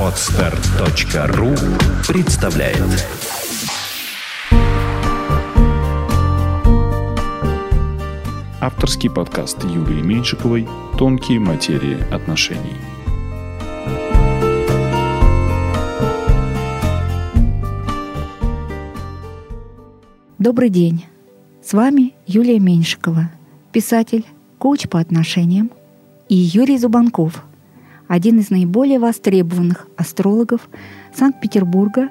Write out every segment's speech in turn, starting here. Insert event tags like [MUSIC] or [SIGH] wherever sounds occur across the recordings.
Отстар.ру представляет Авторский подкаст Юлии Меньшиковой «Тонкие материи отношений». Добрый день! С вами Юлия Меньшикова, писатель, коуч по отношениям, и Юрий Зубанков, один из наиболее востребованных астрологов Санкт-Петербурга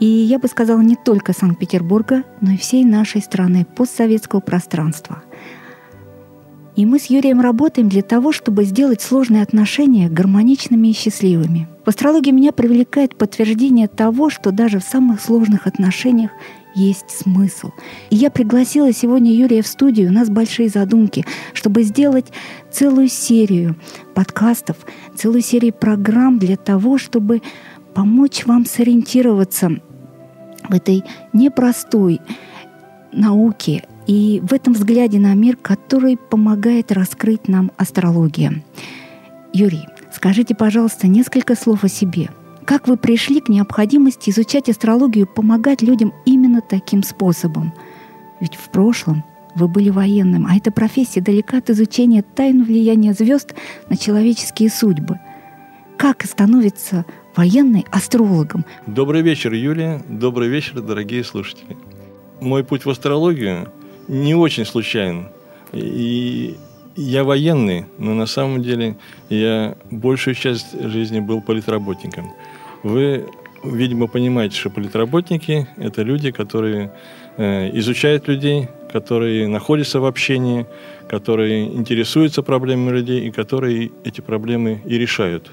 и, я бы сказала, не только Санкт-Петербурга, но и всей нашей страны, постсоветского пространства. И мы с Юрием работаем для того, чтобы сделать сложные отношения гармоничными и счастливыми. В астрологии меня привлекает подтверждение того, что даже в самых сложных отношениях есть смысл. И я пригласила сегодня Юрия в студию. У нас большие задумки, чтобы сделать целую серию подкастов, целую серию программ для того, чтобы помочь вам сориентироваться в этой непростой науке и в этом взгляде на мир, который помогает раскрыть нам астрология. Юрий, скажите, пожалуйста, несколько слов о себе – как вы пришли к необходимости изучать астрологию и помогать людям именно таким способом? Ведь в прошлом вы были военным, а эта профессия далека от изучения тайн влияния звезд на человеческие судьбы. Как становится военный астрологом? Добрый вечер, Юлия. Добрый вечер, дорогие слушатели. Мой путь в астрологию не очень случайен. И я военный, но на самом деле я большую часть жизни был политработником. Вы, видимо, понимаете, что политработники – это люди, которые э, изучают людей, которые находятся в общении, которые интересуются проблемами людей и которые эти проблемы и решают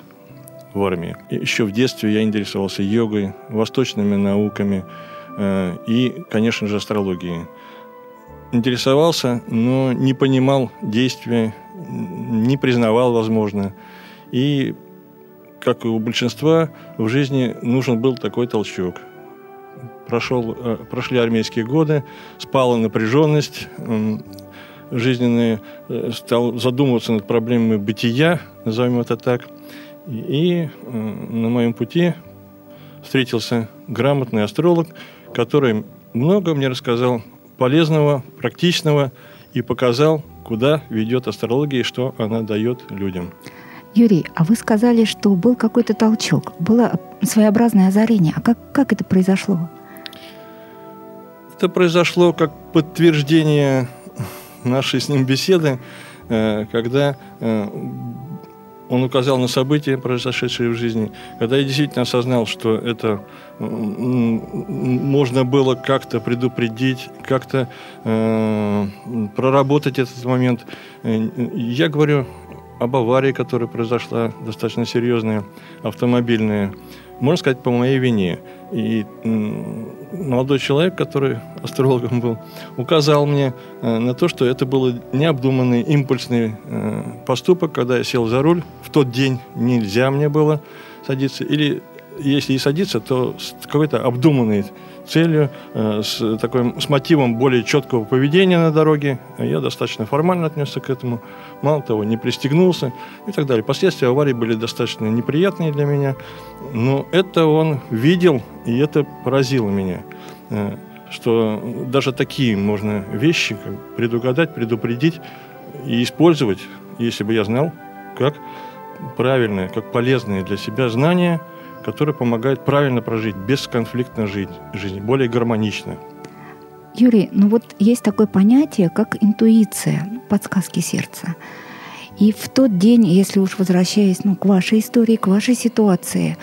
в армии. Еще в детстве я интересовался йогой, восточными науками э, и, конечно же, астрологией. Интересовался, но не понимал действия, не признавал, возможно. И как и у большинства, в жизни нужен был такой толчок. Прошел, э, прошли армейские годы, спала напряженность жизненная, э, стал задумываться над проблемами бытия, назовем это так. И э, на моем пути встретился грамотный астролог, который много мне рассказал полезного, практичного и показал, куда ведет астрология и что она дает людям. Юрий, а вы сказали, что был какой-то толчок, было своеобразное озарение. А как, как это произошло? Это произошло как подтверждение нашей с ним беседы, э, когда э, он указал на события, произошедшие в жизни, когда я действительно осознал, что это можно было как-то предупредить, как-то э, проработать этот момент. Я говорю об аварии, которая произошла, достаточно серьезная, автомобильная, можно сказать, по моей вине. И молодой человек, который [LAUGHS] астрологом был, указал мне э, на то, что это был необдуманный, импульсный э, поступок, когда я сел за руль. В тот день нельзя мне было садиться. Или если и садиться, то какой-то обдуманной целью, э, с, такой, с мотивом более четкого поведения на дороге. Я достаточно формально отнесся к этому. Мало того, не пристегнулся и так далее. Последствия аварии были достаточно неприятные для меня. Но это он видел, и это поразило меня. Э, что даже такие можно вещи как предугадать, предупредить и использовать, если бы я знал, как правильное, как полезное для себя знание – которые помогают правильно прожить, бесконфликтно жить, жизнь, более гармонично. Юрий, ну вот есть такое понятие, как интуиция, подсказки сердца. И в тот день, если уж возвращаясь ну, к вашей истории, к вашей ситуации,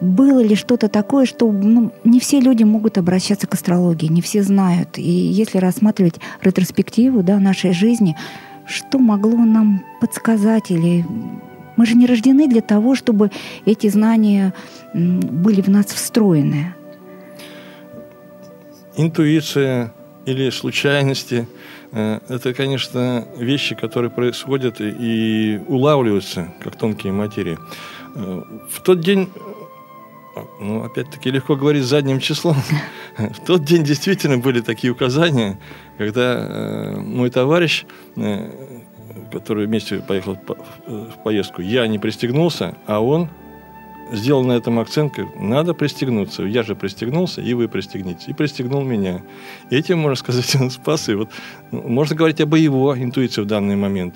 было ли что-то такое, что ну, не все люди могут обращаться к астрологии, не все знают. И если рассматривать ретроспективу да, нашей жизни, что могло нам подсказать или мы же не рождены для того, чтобы эти знания были в нас встроены. Интуиция или случайности э, – это, конечно, вещи, которые происходят и улавливаются, как тонкие материи. Э, в тот день ну, опять-таки, легко говорить задним числом. [LAUGHS] В тот день действительно были такие указания, когда э, мой товарищ, который вместе поехал в поездку, я не пристегнулся, а он сделал на этом акцент, надо пристегнуться. Я же пристегнулся, и вы пристегнитесь. И пристегнул меня. И этим, можно сказать, [LAUGHS] он спас. И вот ну, можно говорить об его интуиции в данный момент.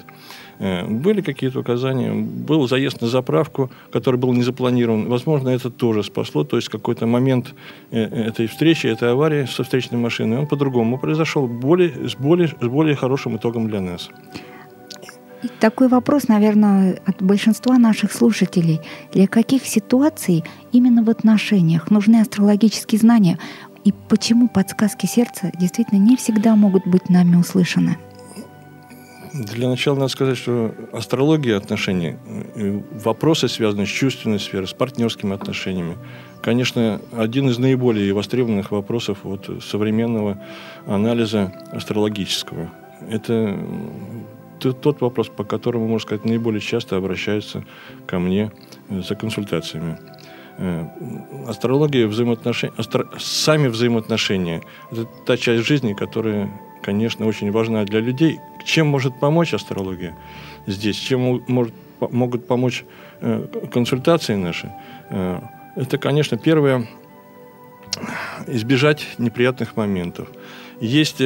Э, были какие-то указания, был заезд на заправку, который был не запланирован. Возможно, это тоже спасло. То есть какой-то момент э, этой встречи, этой аварии со встречной машиной, он по-другому произошел, более, с, более, с более хорошим итогом для нас. Такой вопрос, наверное, от большинства наших слушателей. Для каких ситуаций именно в отношениях нужны астрологические знания? И почему подсказки сердца действительно не всегда могут быть нами услышаны? Для начала надо сказать, что астрология отношений, вопросы, связанные с чувственной сферой, с партнерскими отношениями, конечно, один из наиболее востребованных вопросов вот современного анализа астрологического. Это тот вопрос, по которому, можно сказать, наиболее часто обращаются ко мне э, за консультациями. Э, астрология, взаимоотношения, астро... сами взаимоотношения – это та часть жизни, которая, конечно, очень важна для людей. Чем может помочь астрология здесь? Чем может, могут помочь э, консультации наши? Это, конечно, первое – избежать неприятных моментов. Есть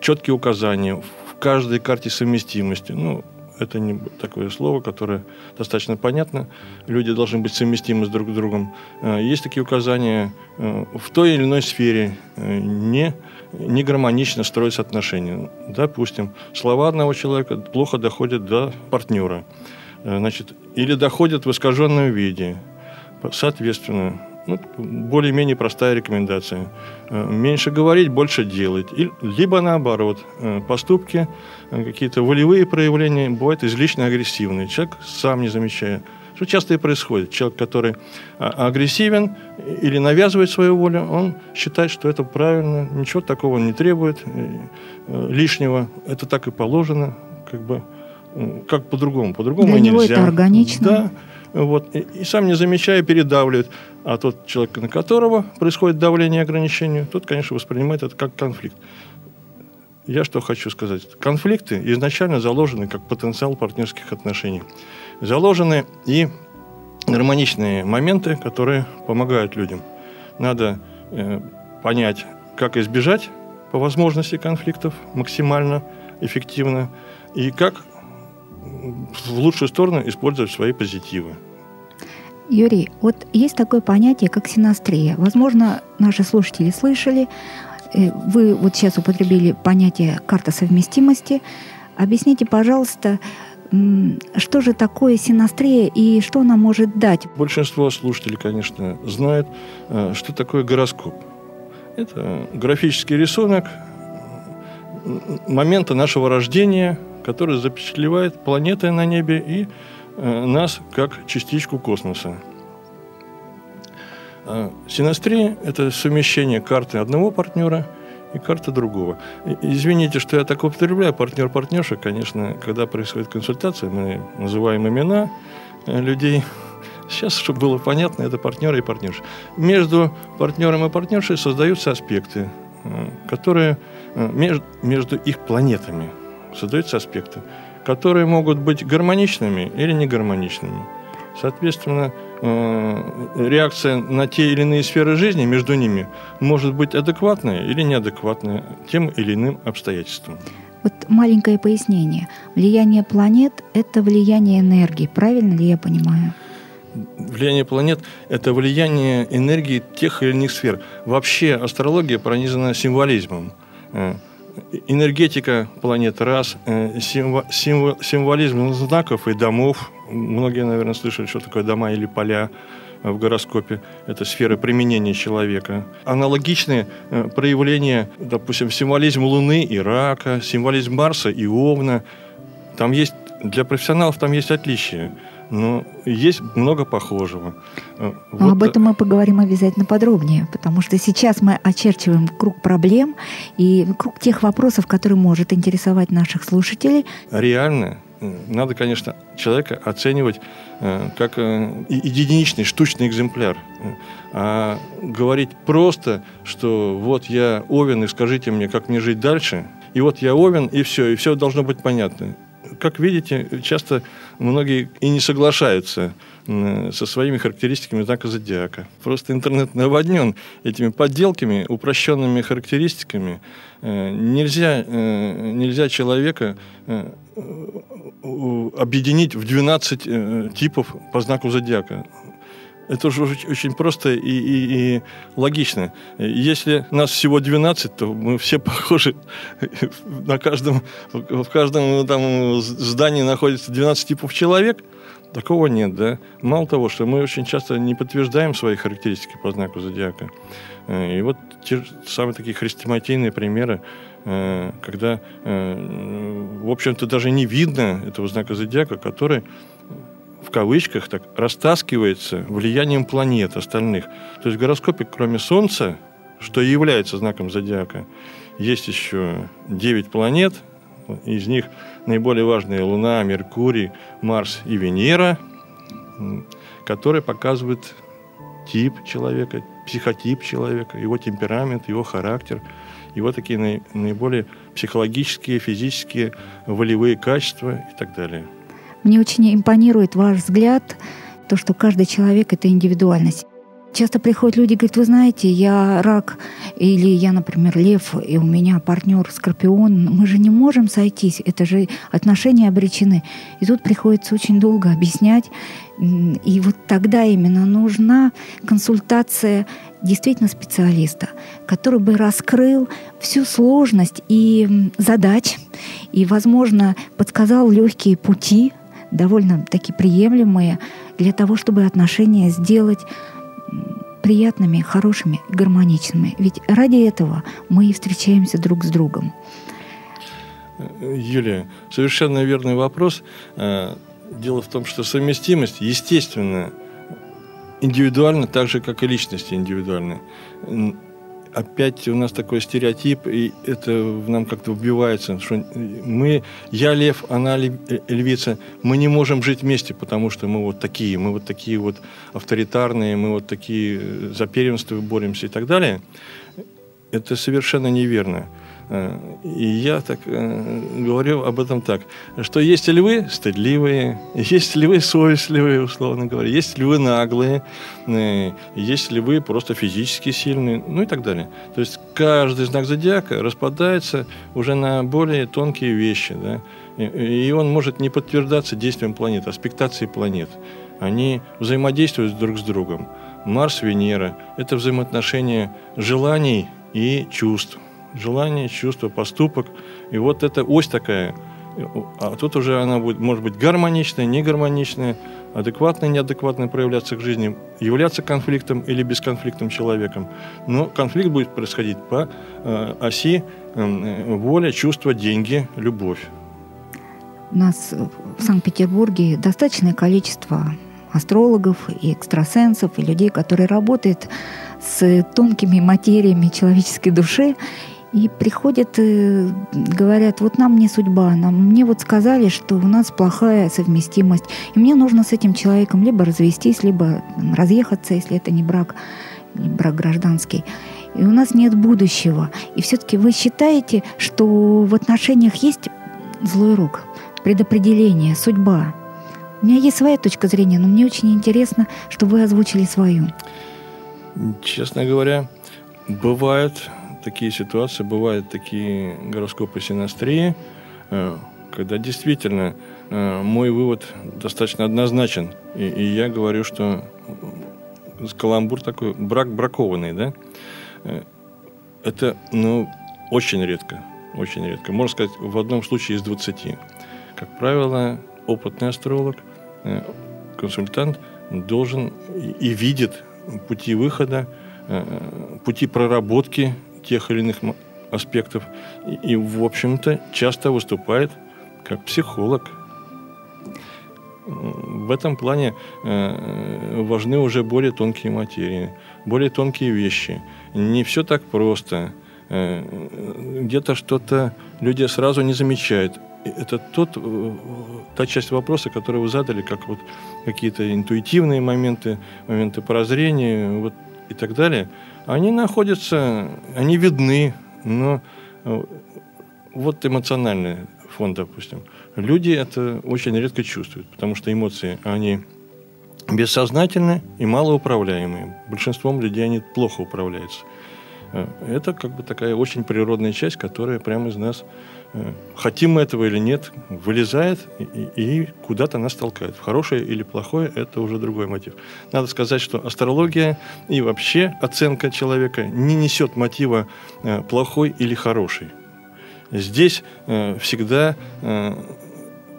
четкие указания каждой карте совместимости. Ну, это не такое слово, которое достаточно понятно. Люди должны быть совместимы с друг с другом. Э, есть такие указания э, в той или иной сфере э, не, не гармонично строятся отношения. Допустим, слова одного человека плохо доходят до партнера. Значит, или доходят в искаженном виде. Соответственно, ну, более-менее простая рекомендация. Э, меньше говорить, больше делать. И, либо наоборот, э, поступки, э, какие-то волевые проявления бывают излишне агрессивные. Человек сам не замечая. Что часто и происходит. Человек, который а, агрессивен или навязывает свою волю, он считает, что это правильно, ничего такого не требует лишнего. Это так и положено, как бы как по-другому. По-другому Для нельзя. него это органично. Да. Вот, и, и сам не замечая, передавливает. А тот человек, на которого происходит давление и ограничение, тот, конечно, воспринимает это как конфликт. Я что хочу сказать. Конфликты изначально заложены как потенциал партнерских отношений. Заложены и гармоничные моменты, которые помогают людям. Надо э, понять, как избежать по возможности конфликтов максимально эффективно и как в лучшую сторону использовать свои позитивы. Юрий, вот есть такое понятие, как синастрия. Возможно, наши слушатели слышали, э, вы вот сейчас употребили понятие карта совместимости. Объясните, пожалуйста, что же такое синастрия и что она может дать? Большинство слушателей, конечно, знают, э, что такое гороскоп. Это графический рисунок момента нашего рождения – который запечатлевает планеты на небе и э, нас как частичку космоса. А синастрия – это совмещение карты одного партнера и карты другого. Извините, что я так употребляю, партнер-партнерша, конечно, когда происходит консультация, мы называем имена э, людей, [LAUGHS] Сейчас, чтобы было понятно, это партнеры и партнерши. Между партнером и партнершей создаются аспекты, э, которые между, между их планетами – создаются аспекты, которые могут быть гармоничными или негармоничными. Соответственно, э, реакция на те или иные сферы жизни между ними может быть адекватная или неадекватная тем или иным обстоятельствам. Вот маленькое пояснение. Влияние планет – это влияние энергии. Правильно ли я понимаю? Влияние планет – это влияние энергии тех или иных сфер. Вообще астрология пронизана символизмом. Э, энергетика планеты раз, э, символизм знаков и домов. Многие, наверное, слышали, что такое дома или поля в гороскопе. Это сферы применения человека. Аналогичные э, проявления, допустим, символизм Луны и Рака, символизм Марса и Овна. Там есть, для профессионалов там есть отличия но есть много похожего. Э, вот. об этом мы поговорим обязательно подробнее, потому что сейчас мы очерчиваем круг проблем и круг тех вопросов, которые может интересовать наших слушателей. Реально э, надо, конечно, человека оценивать э, как единичный, штучный экземпляр. А говорить просто, что вот я Овен, и скажите мне, как мне жить дальше, и вот я Овен, и все, и все должно быть понятно. Как видите, часто многие и не соглашаются со своими характеристиками знака зодиака. Просто интернет наводнен этими подделками, упрощенными характеристиками. Э, нельзя, э, нельзя человека э, объединить в 12 типов по знаку зодиака. Это уже очень просто и, и, и логично. Если нас всего 12, то мы все [LAUGHS] похожи. На каждом, в каждом там, здании находится 12 типов человек. Такого нет, да. Мало того, что мы очень часто не подтверждаем свои характеристики по знаку зодиака. Э, и вот те самые такие хрестоматийные примеры, э, когда, э, в общем-то, даже не видно этого знака зодиака, который кавычках так растаскивается влиянием планет остальных. То есть в гороскопе, кроме Солнца, что и является знаком зодиака, есть еще 9 планет, из них наиболее важные Луна, Меркурий, Марс и Венера, которые показывают тип человека, психотип человека, его темперамент, его характер, его такие наиболее психологические, физические, волевые качества и так далее. Мне очень импонирует ваш взгляд, то, что каждый человек — это индивидуальность. Часто приходят люди и говорят, вы знаете, я рак, или я, например, лев, и у меня партнер скорпион. Мы же не можем сойтись, это же отношения обречены. И тут приходится очень долго объяснять. И вот тогда именно нужна консультация действительно специалиста, который бы раскрыл всю сложность и задач, и, возможно, подсказал легкие пути, довольно таки приемлемые, для того, чтобы отношения сделать приятными, хорошими, гармоничными. Ведь ради этого мы и встречаемся друг с другом. Юлия, совершенно верный вопрос. Э, дело в том, что совместимость, естественно, индивидуальна так же, как и личности индивидуальны опять у нас такой стереотип, и это в нам как-то вбивается, что мы, я лев, она э, львица, мы не можем жить вместе, потому что мы вот такие, мы вот такие вот авторитарные, мы вот такие э, за первенство боремся и так далее. Это совершенно неверно. Э, и я так э, говорю об этом так, что есть львы стыдливые, [LAUGHS] есть львы совестливые, условно говоря, есть львы наглые, э, есть львы просто физически сильные, ну и так далее. То есть каждый знак зодиака распадается уже на более тонкие вещи, да, и он может не подтверждаться действием планет, аспектацией планет. Они взаимодействуют друг с другом. Марс, Венера – это взаимоотношения желаний и чувств желание, чувство, поступок. И вот эта ось такая. А тут уже она будет, может быть, гармоничная, негармоничная, адекватная, неадекватная проявляться к жизни, являться конфликтом или бесконфликтным человеком. Но конфликт будет происходить по э, оси э, воля, чувство, деньги, любовь. У нас в Санкт-Петербурге достаточное количество астрологов и экстрасенсов, и людей, которые работают с тонкими материями человеческой души. И приходят и говорят, вот нам не судьба, нам, мне вот сказали, что у нас плохая совместимость, и мне нужно с этим человеком либо развестись, либо разъехаться, если это не брак, не брак гражданский. И у нас нет будущего. И все-таки вы считаете, что в отношениях есть злой рук, предопределение, судьба? У меня есть своя точка зрения, но мне очень интересно, чтобы вы озвучили свою. Честно говоря, бывают такие ситуации, бывают такие гороскопы синастрии, э, когда действительно э, мой вывод достаточно однозначен. И, и я говорю, что каламбур такой, брак бракованный, да, э, это, ну, очень редко, очень редко. Можно сказать, в одном случае из 20. Как правило, опытный астролог, консультант должен и видит пути выхода, пути проработки тех или иных аспектов. И, и в общем-то, часто выступает как психолог. В этом плане э, важны уже более тонкие материи, более тонкие вещи. Не все так просто. Э, где-то что-то люди сразу не замечают. Это тот, э, та часть вопроса, которую вы задали, как вот какие-то интуитивные моменты, моменты прозрения вот, и так далее – они находятся, они видны, но э, вот эмоциональный фон, допустим. Люди это очень редко чувствуют, потому что эмоции, они бессознательны и малоуправляемые. Большинством людей они плохо управляются. Э, это как бы такая очень природная часть, которая прямо из нас, хотим мы этого или нет, вылезает и, и куда-то нас толкает. В хорошее или плохое – это уже другой мотив. Надо сказать, что астрология и вообще оценка человека не несет мотива э, плохой или хороший. Здесь всегда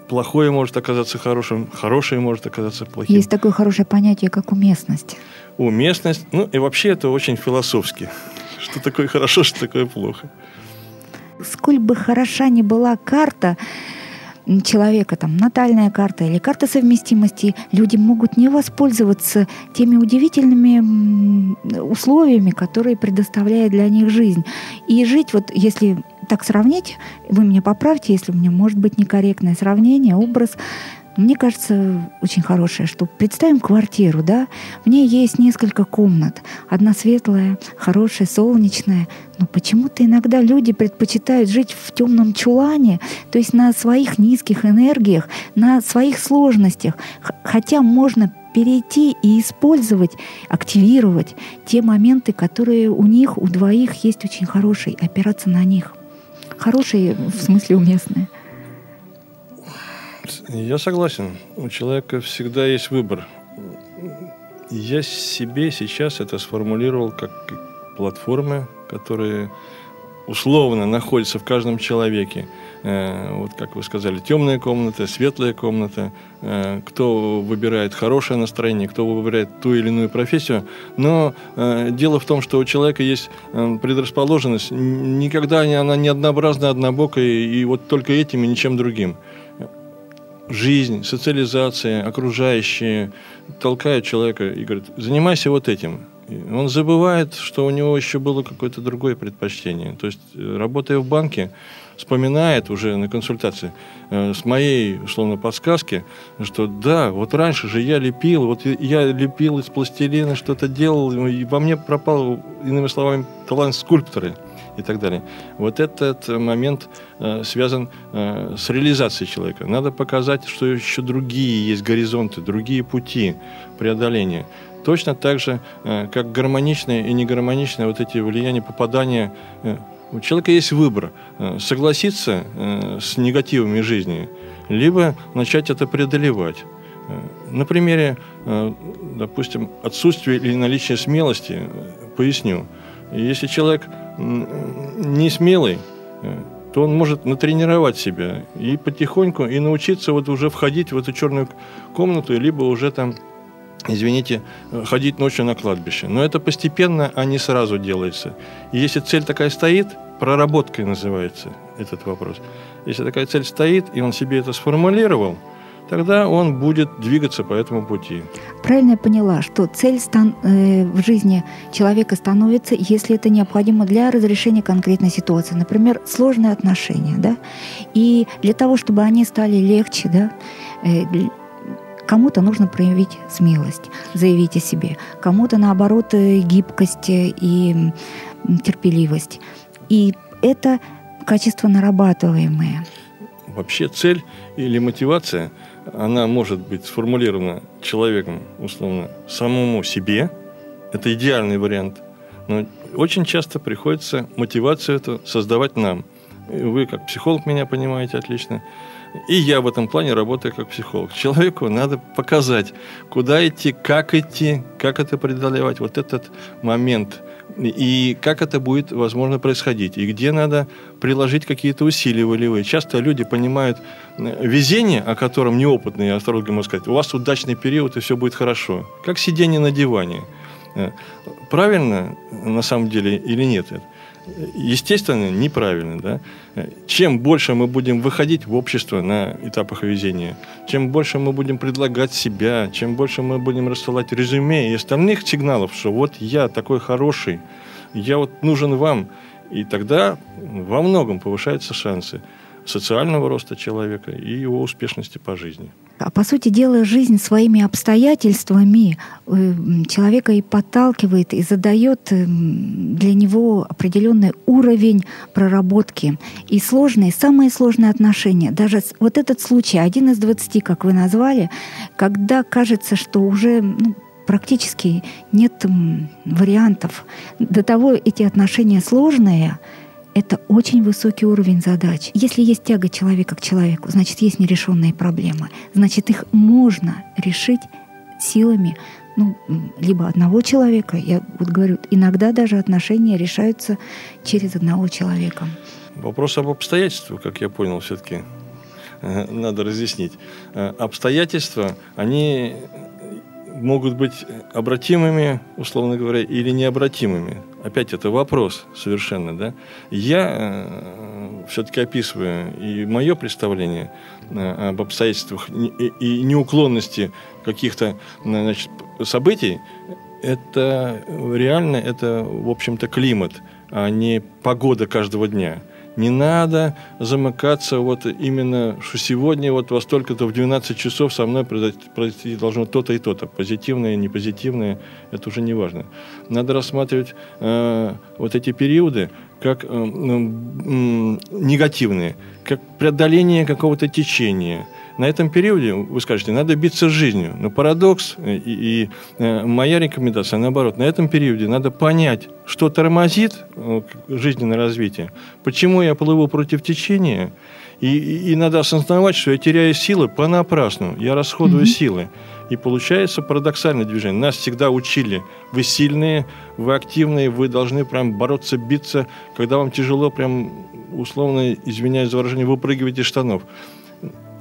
плохое может оказаться хорошим, хорошее может оказаться плохим. Есть такое хорошее понятие, как уместность. Уместность, ну и вообще это очень философски. Что такое хорошо, что такое плохо. Сколь бы хороша ни была карта, человека, там, натальная карта или карта совместимости, люди могут не воспользоваться теми удивительными условиями, которые предоставляет для них жизнь. И жить, вот если так сравнить, вы меня поправьте, если у меня может быть некорректное сравнение, образ, мне кажется, очень хорошее, что представим квартиру, да, в ней есть несколько комнат. Одна светлая, хорошая, солнечная. Но почему-то иногда люди предпочитают жить в темном чулане, то есть на своих низких энергиях, на своих сложностях. Хотя можно перейти и использовать, активировать те моменты, которые у них, у двоих есть очень хорошие, опираться на них. Хорошие в смысле уместные. Я согласен. У человека всегда есть выбор. Я себе сейчас это сформулировал как платформы, которые условно находятся в каждом человеке. Э, вот как вы сказали, темная комната, светлая комната. Э, кто выбирает хорошее настроение, кто выбирает ту или иную профессию. Но э, дело в том, что у человека есть предрасположенность. Никогда она не однообразна, однобокая, и вот только этим и ничем другим жизнь, социализация, окружающие толкают человека и говорят, занимайся вот этим. Он забывает, что у него еще было какое-то другое предпочтение. То есть, э, работая в банке, вспоминает уже на консультации э, с моей, условно, подсказки, что да, вот раньше же я лепил, вот я лепил из пластилина, что-то делал, и во мне пропал, иными словами, талант скульптора и так далее. Вот этот момент э, связан э, с реализацией человека. Надо показать, что еще другие есть горизонты, другие пути преодоления. Точно так же, э, как гармоничные и негармоничные вот эти влияния попадания э, у человека есть выбор э, согласиться э, с негативами жизни, либо начать это преодолевать. Э, на примере, допустим, отсутствия или наличия смелости поясню. Если человек не смелый, то он может натренировать себя и потихоньку и научиться вот уже входить в эту черную комнату, либо уже там, извините, ходить ночью на кладбище. Но это постепенно, а не сразу делается. И если цель такая стоит, проработкой называется этот вопрос. Если такая цель стоит, и он себе это сформулировал – тогда он будет двигаться по этому пути. Правильно я поняла, что цель стан, э, в жизни человека становится, если это необходимо для разрешения конкретной ситуации. Например, сложные отношения. Да? И для того, чтобы они стали легче, да, э, Кому-то нужно проявить смелость, заявить о себе. Кому-то, наоборот, э, гибкость и терпеливость. И это качество нарабатываемое. Вообще цель или мотивация – она может быть сформулирована человеком, условно, самому себе. Это идеальный вариант. Но очень часто приходится мотивацию эту создавать нам. Вы, как психолог, меня понимаете отлично. И я в этом плане работаю как психолог. Человеку надо показать, куда идти, как идти, как это преодолевать. Вот этот момент – и как это будет, возможно, происходить, и где надо приложить какие-то усилия волевые. Часто люди понимают э, везение, о котором неопытные астрологи могут сказать, у вас удачный период, и все будет хорошо. Как сидение на диване. Э, правильно на самом деле или нет? Естественно, неправильно. Да? Чем больше мы будем выходить в общество на этапах везения, чем больше мы будем предлагать себя, чем больше мы будем рассылать резюме и остальных сигналов, что вот я такой хороший, я вот нужен вам, и тогда во многом повышаются шансы социального роста человека и его успешности по жизни. А по сути дела, жизнь своими обстоятельствами э, человека и подталкивает, и задает э, для него определенный уровень проработки. И сложные, самые сложные отношения. Даже вот этот случай, один из двадцати, как вы назвали, когда кажется, что уже ну, практически нет вариантов. До того эти отношения сложные, это очень высокий уровень задач. Если есть тяга человека к человеку, значит, есть нерешенные проблемы. Значит, их можно решить силами ну, либо одного человека. Я вот говорю, иногда даже отношения решаются через одного человека. Вопрос об обстоятельствах, как я понял, все-таки э, надо разъяснить. Э, обстоятельства, они могут быть обратимыми, условно говоря, или необратимыми. Опять это вопрос совершенно, да. Я э, все-таки описываю и мое представление э, об обстоятельствах и, и неуклонности каких-то значит, событий. Это реально, это, в общем-то, климат, а не погода каждого дня – не надо замыкаться вот именно, что сегодня вот во столько-то в 12 часов со мной произойти должно то-то и то-то. Позитивное, не позитивное, это уже не важно. Надо рассматривать э, вот эти периоды как э, э, негативные, как преодоление какого-то течения – на этом периоде, вы скажете, надо биться с жизнью. Но парадокс и, и э, моя рекомендация, наоборот, на этом периоде надо понять, что тормозит э, жизненное развитие, почему я плыву против течения, и, и, и надо осознавать, что я теряю силы понапрасну, я расходую mm-hmm. силы. И получается парадоксальное движение. Нас всегда учили, вы сильные, вы активные, вы должны прям бороться, биться. Когда вам тяжело, прям условно, извиняюсь за выражение, выпрыгивать из штанов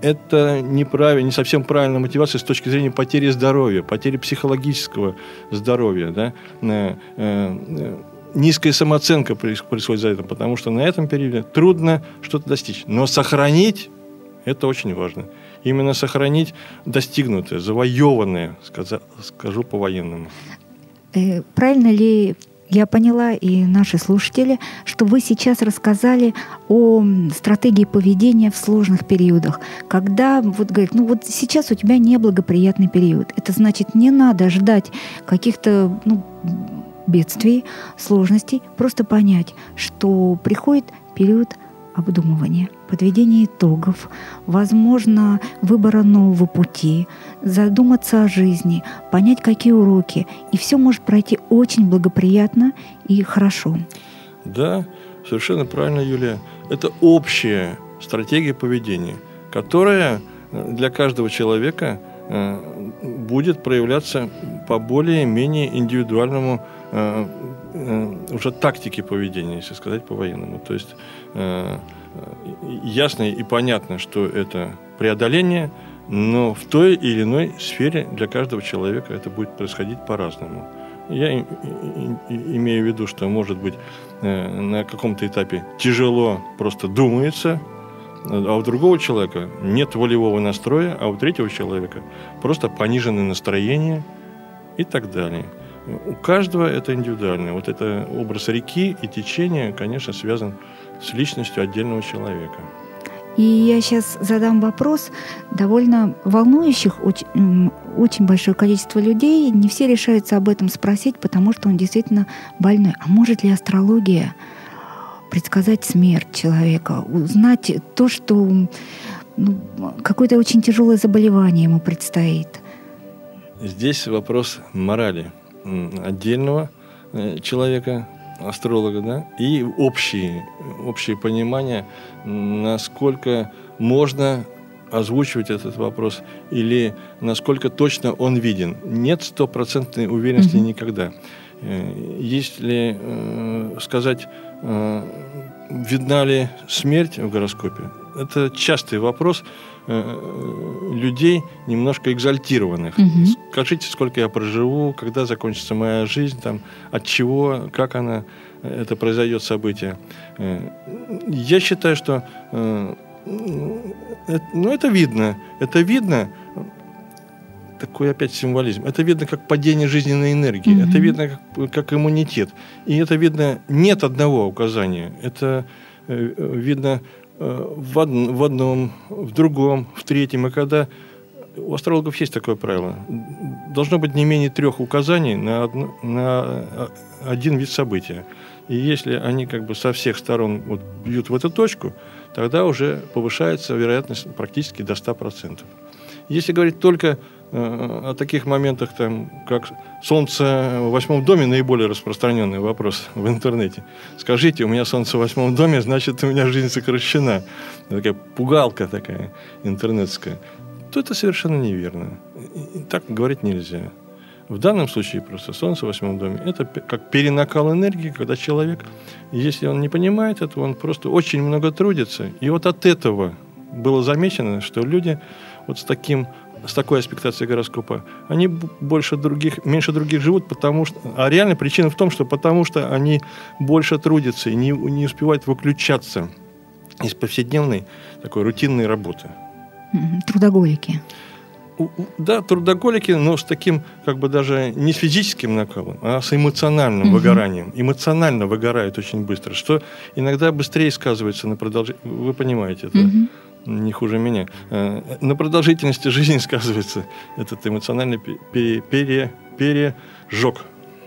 это неправильно, не совсем правильная мотивация с точки зрения потери здоровья, потери психологического здоровья. Да? Э, э, низкая самооценка происходит за это, потому что на этом периоде трудно что-то достичь. Но сохранить это очень важно. Именно сохранить достигнутое, завоеванное, скажу по-военному. Э, правильно ли я поняла, и наши слушатели, что вы сейчас рассказали о стратегии поведения в сложных периодах. Когда вот говорит, ну вот сейчас у тебя неблагоприятный период. Это значит, не надо ждать каких-то ну, бедствий, сложностей. Просто понять, что приходит период обдумывания, подведения итогов, возможно, выбора нового пути, задуматься о жизни, понять, какие уроки. И все может пройти очень благоприятно и хорошо. Да, совершенно правильно, Юлия. Это общая стратегия поведения, которая для каждого человека э, будет проявляться по более-менее индивидуальному э, уже тактике поведения, если сказать по-военному. То есть Э, ясно и понятно, что это преодоление, но в той или иной сфере для каждого человека это будет происходить по-разному. Я имею в виду, что, может быть, э, на каком-то этапе тяжело просто думается, а у другого человека нет волевого настроя, а у третьего человека просто пониженное настроение и так далее. У каждого это индивидуально. Вот это образ реки и течения, конечно, связан с личностью отдельного человека. И я сейчас задам вопрос довольно волнующих, очень, очень большое количество людей. Не все решаются об этом спросить, потому что он действительно больной. А может ли астрология предсказать смерть человека, узнать то, что ну, какое-то очень тяжелое заболевание ему предстоит? Здесь вопрос морали отдельного э, человека, астролога, да, и общие, общее понимание, насколько можно озвучивать этот вопрос или насколько точно он виден. Нет стопроцентной уверенности mm-hmm. никогда. Э, если э, сказать, э, видна ли смерть в гороскопе, это частый вопрос э, людей, немножко экзальтированных. Угу. Скажите, сколько я проживу, когда закончится моя жизнь, там, от чего, как она, это произойдет событие. Э, я считаю, что э, ну, это видно. Это видно, такой опять символизм. Это видно как падение жизненной энергии, mm это видно как, как иммунитет. И это видно нет одного указания. Это видно Э, в, од, в одном, в другом, в третьем. И когда у астрологов есть такое правило. Должно быть не менее трех указаний на, одно, на один вид события. И если они как бы со всех сторон вот бьют в эту точку, тогда уже повышается вероятность практически до 100%. Если говорить только э, о таких моментах, там, как Солнце в восьмом доме, наиболее распространенный вопрос в интернете. Скажите, у меня Солнце в восьмом доме, значит, у меня жизнь сокращена. Такая пугалка такая интернетская. То это совершенно неверно. Так говорить нельзя. В данном случае просто Солнце в восьмом доме – это как перенакал энергии, когда человек, если он не понимает этого, он просто очень много трудится. И вот от этого было замечено, что люди вот с таким с такой аспектацией гороскопа, они больше других, меньше других живут, потому что... А реальная причина в том, что потому что они больше трудятся и не, не успевают выключаться из повседневной такой рутинной работы. Трудоголики да, трудоголики, но с таким, как бы даже не с физическим накалом, а с эмоциональным угу. выгоранием. Эмоционально выгорают очень быстро, что иногда быстрее сказывается на продолжительности. Вы понимаете это. Угу. Не хуже меня. Э, на продолжительности жизни [LAUGHS] сказывается этот эмоциональный пере, пере, пережог.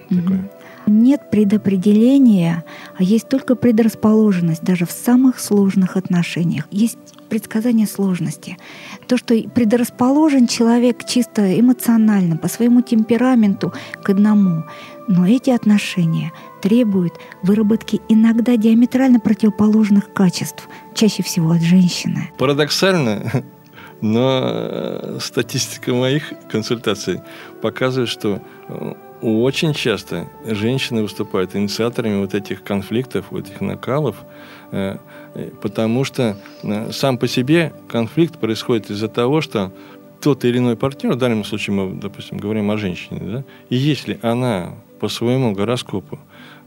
Такой. Нет предопределения, а есть только предрасположенность даже в самых сложных отношениях. Есть предсказание сложности. То, что предрасположен человек чисто эмоционально, по своему темпераменту к одному. Но эти отношения требуют выработки иногда диаметрально противоположных качеств, чаще всего от женщины. Парадоксально, [LAUGHS] но э, статистика моих консультаций показывает, что э, очень часто женщины выступают инициаторами вот этих конфликтов, вот этих накалов, э, потому что сам по себе конфликт происходит из-за того, что тот или иной партнер, в данном случае мы, допустим, говорим о женщине, да, и если она по своему гороскопу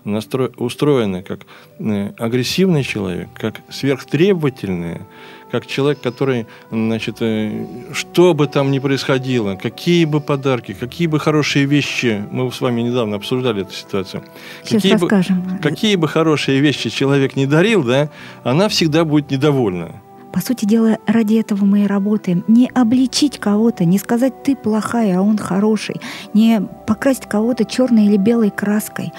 настро... устроена как э, агрессивный человек, как сверхтребовательная, как человек, который, значит, э, что бы там ни происходило, какие бы подарки, какие бы хорошие вещи, мы с вами недавно обсуждали эту ситуацию. Сейчас какие расскажем. Бы, какие бы хорошие вещи человек не дарил, да, она всегда будет недовольна. По сути дела, ради этого мы и работаем. Не обличить кого-то, не сказать ты плохая, а он хороший, не покрасить кого-то черной или белой краской.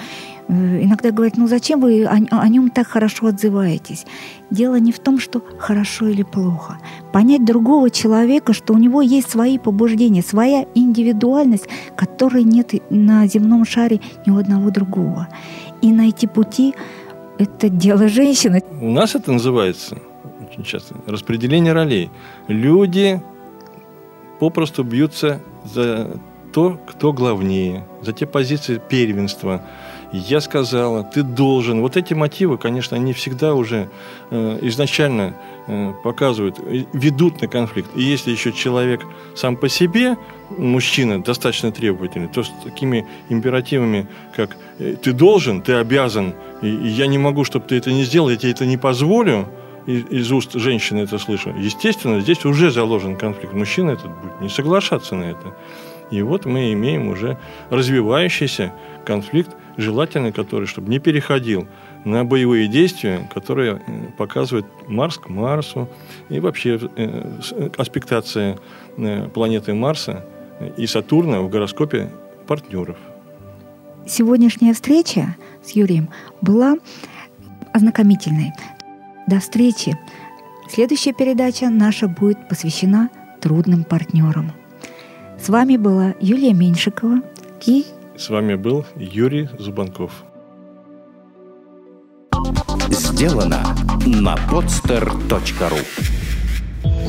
Э, иногда говорят, ну зачем вы о, о нем так хорошо отзываетесь? Дело не в том, что хорошо или плохо. Понять другого человека, что у него есть свои побуждения, своя индивидуальность, которой нет на земном шаре ни у одного другого. И найти пути — это дело женщины. У нас это называется очень часто распределение ролей. Люди попросту бьются за то, кто главнее, за те позиции первенства, я сказала, ты должен. Вот эти мотивы, конечно, они всегда уже э, изначально э, показывают, ведут на конфликт. И если еще человек сам по себе, мужчина, достаточно требовательный, то с такими императивами, как э, ты должен, ты обязан, и, и я не могу, чтобы ты это не сделал, я тебе это не позволю, из уст женщины это слышу, естественно, здесь уже заложен конфликт. Мужчина этот будет не соглашаться на это. И вот мы имеем уже развивающийся конфликт, желательно который, чтобы не переходил на боевые действия, которые э, показывают Марс к Марсу и вообще э, аспектация э, планеты Марса и Сатурна в гороскопе партнеров. Сегодняшняя встреча с Юрием была ознакомительной. До встречи. Следующая передача наша будет посвящена трудным партнерам. С вами была Юлия Меньшикова и... С вами был Юрий Зубанков. Сделано на podster.ru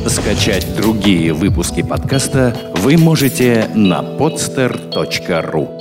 Скачать другие выпуски подкаста вы можете на podster.ru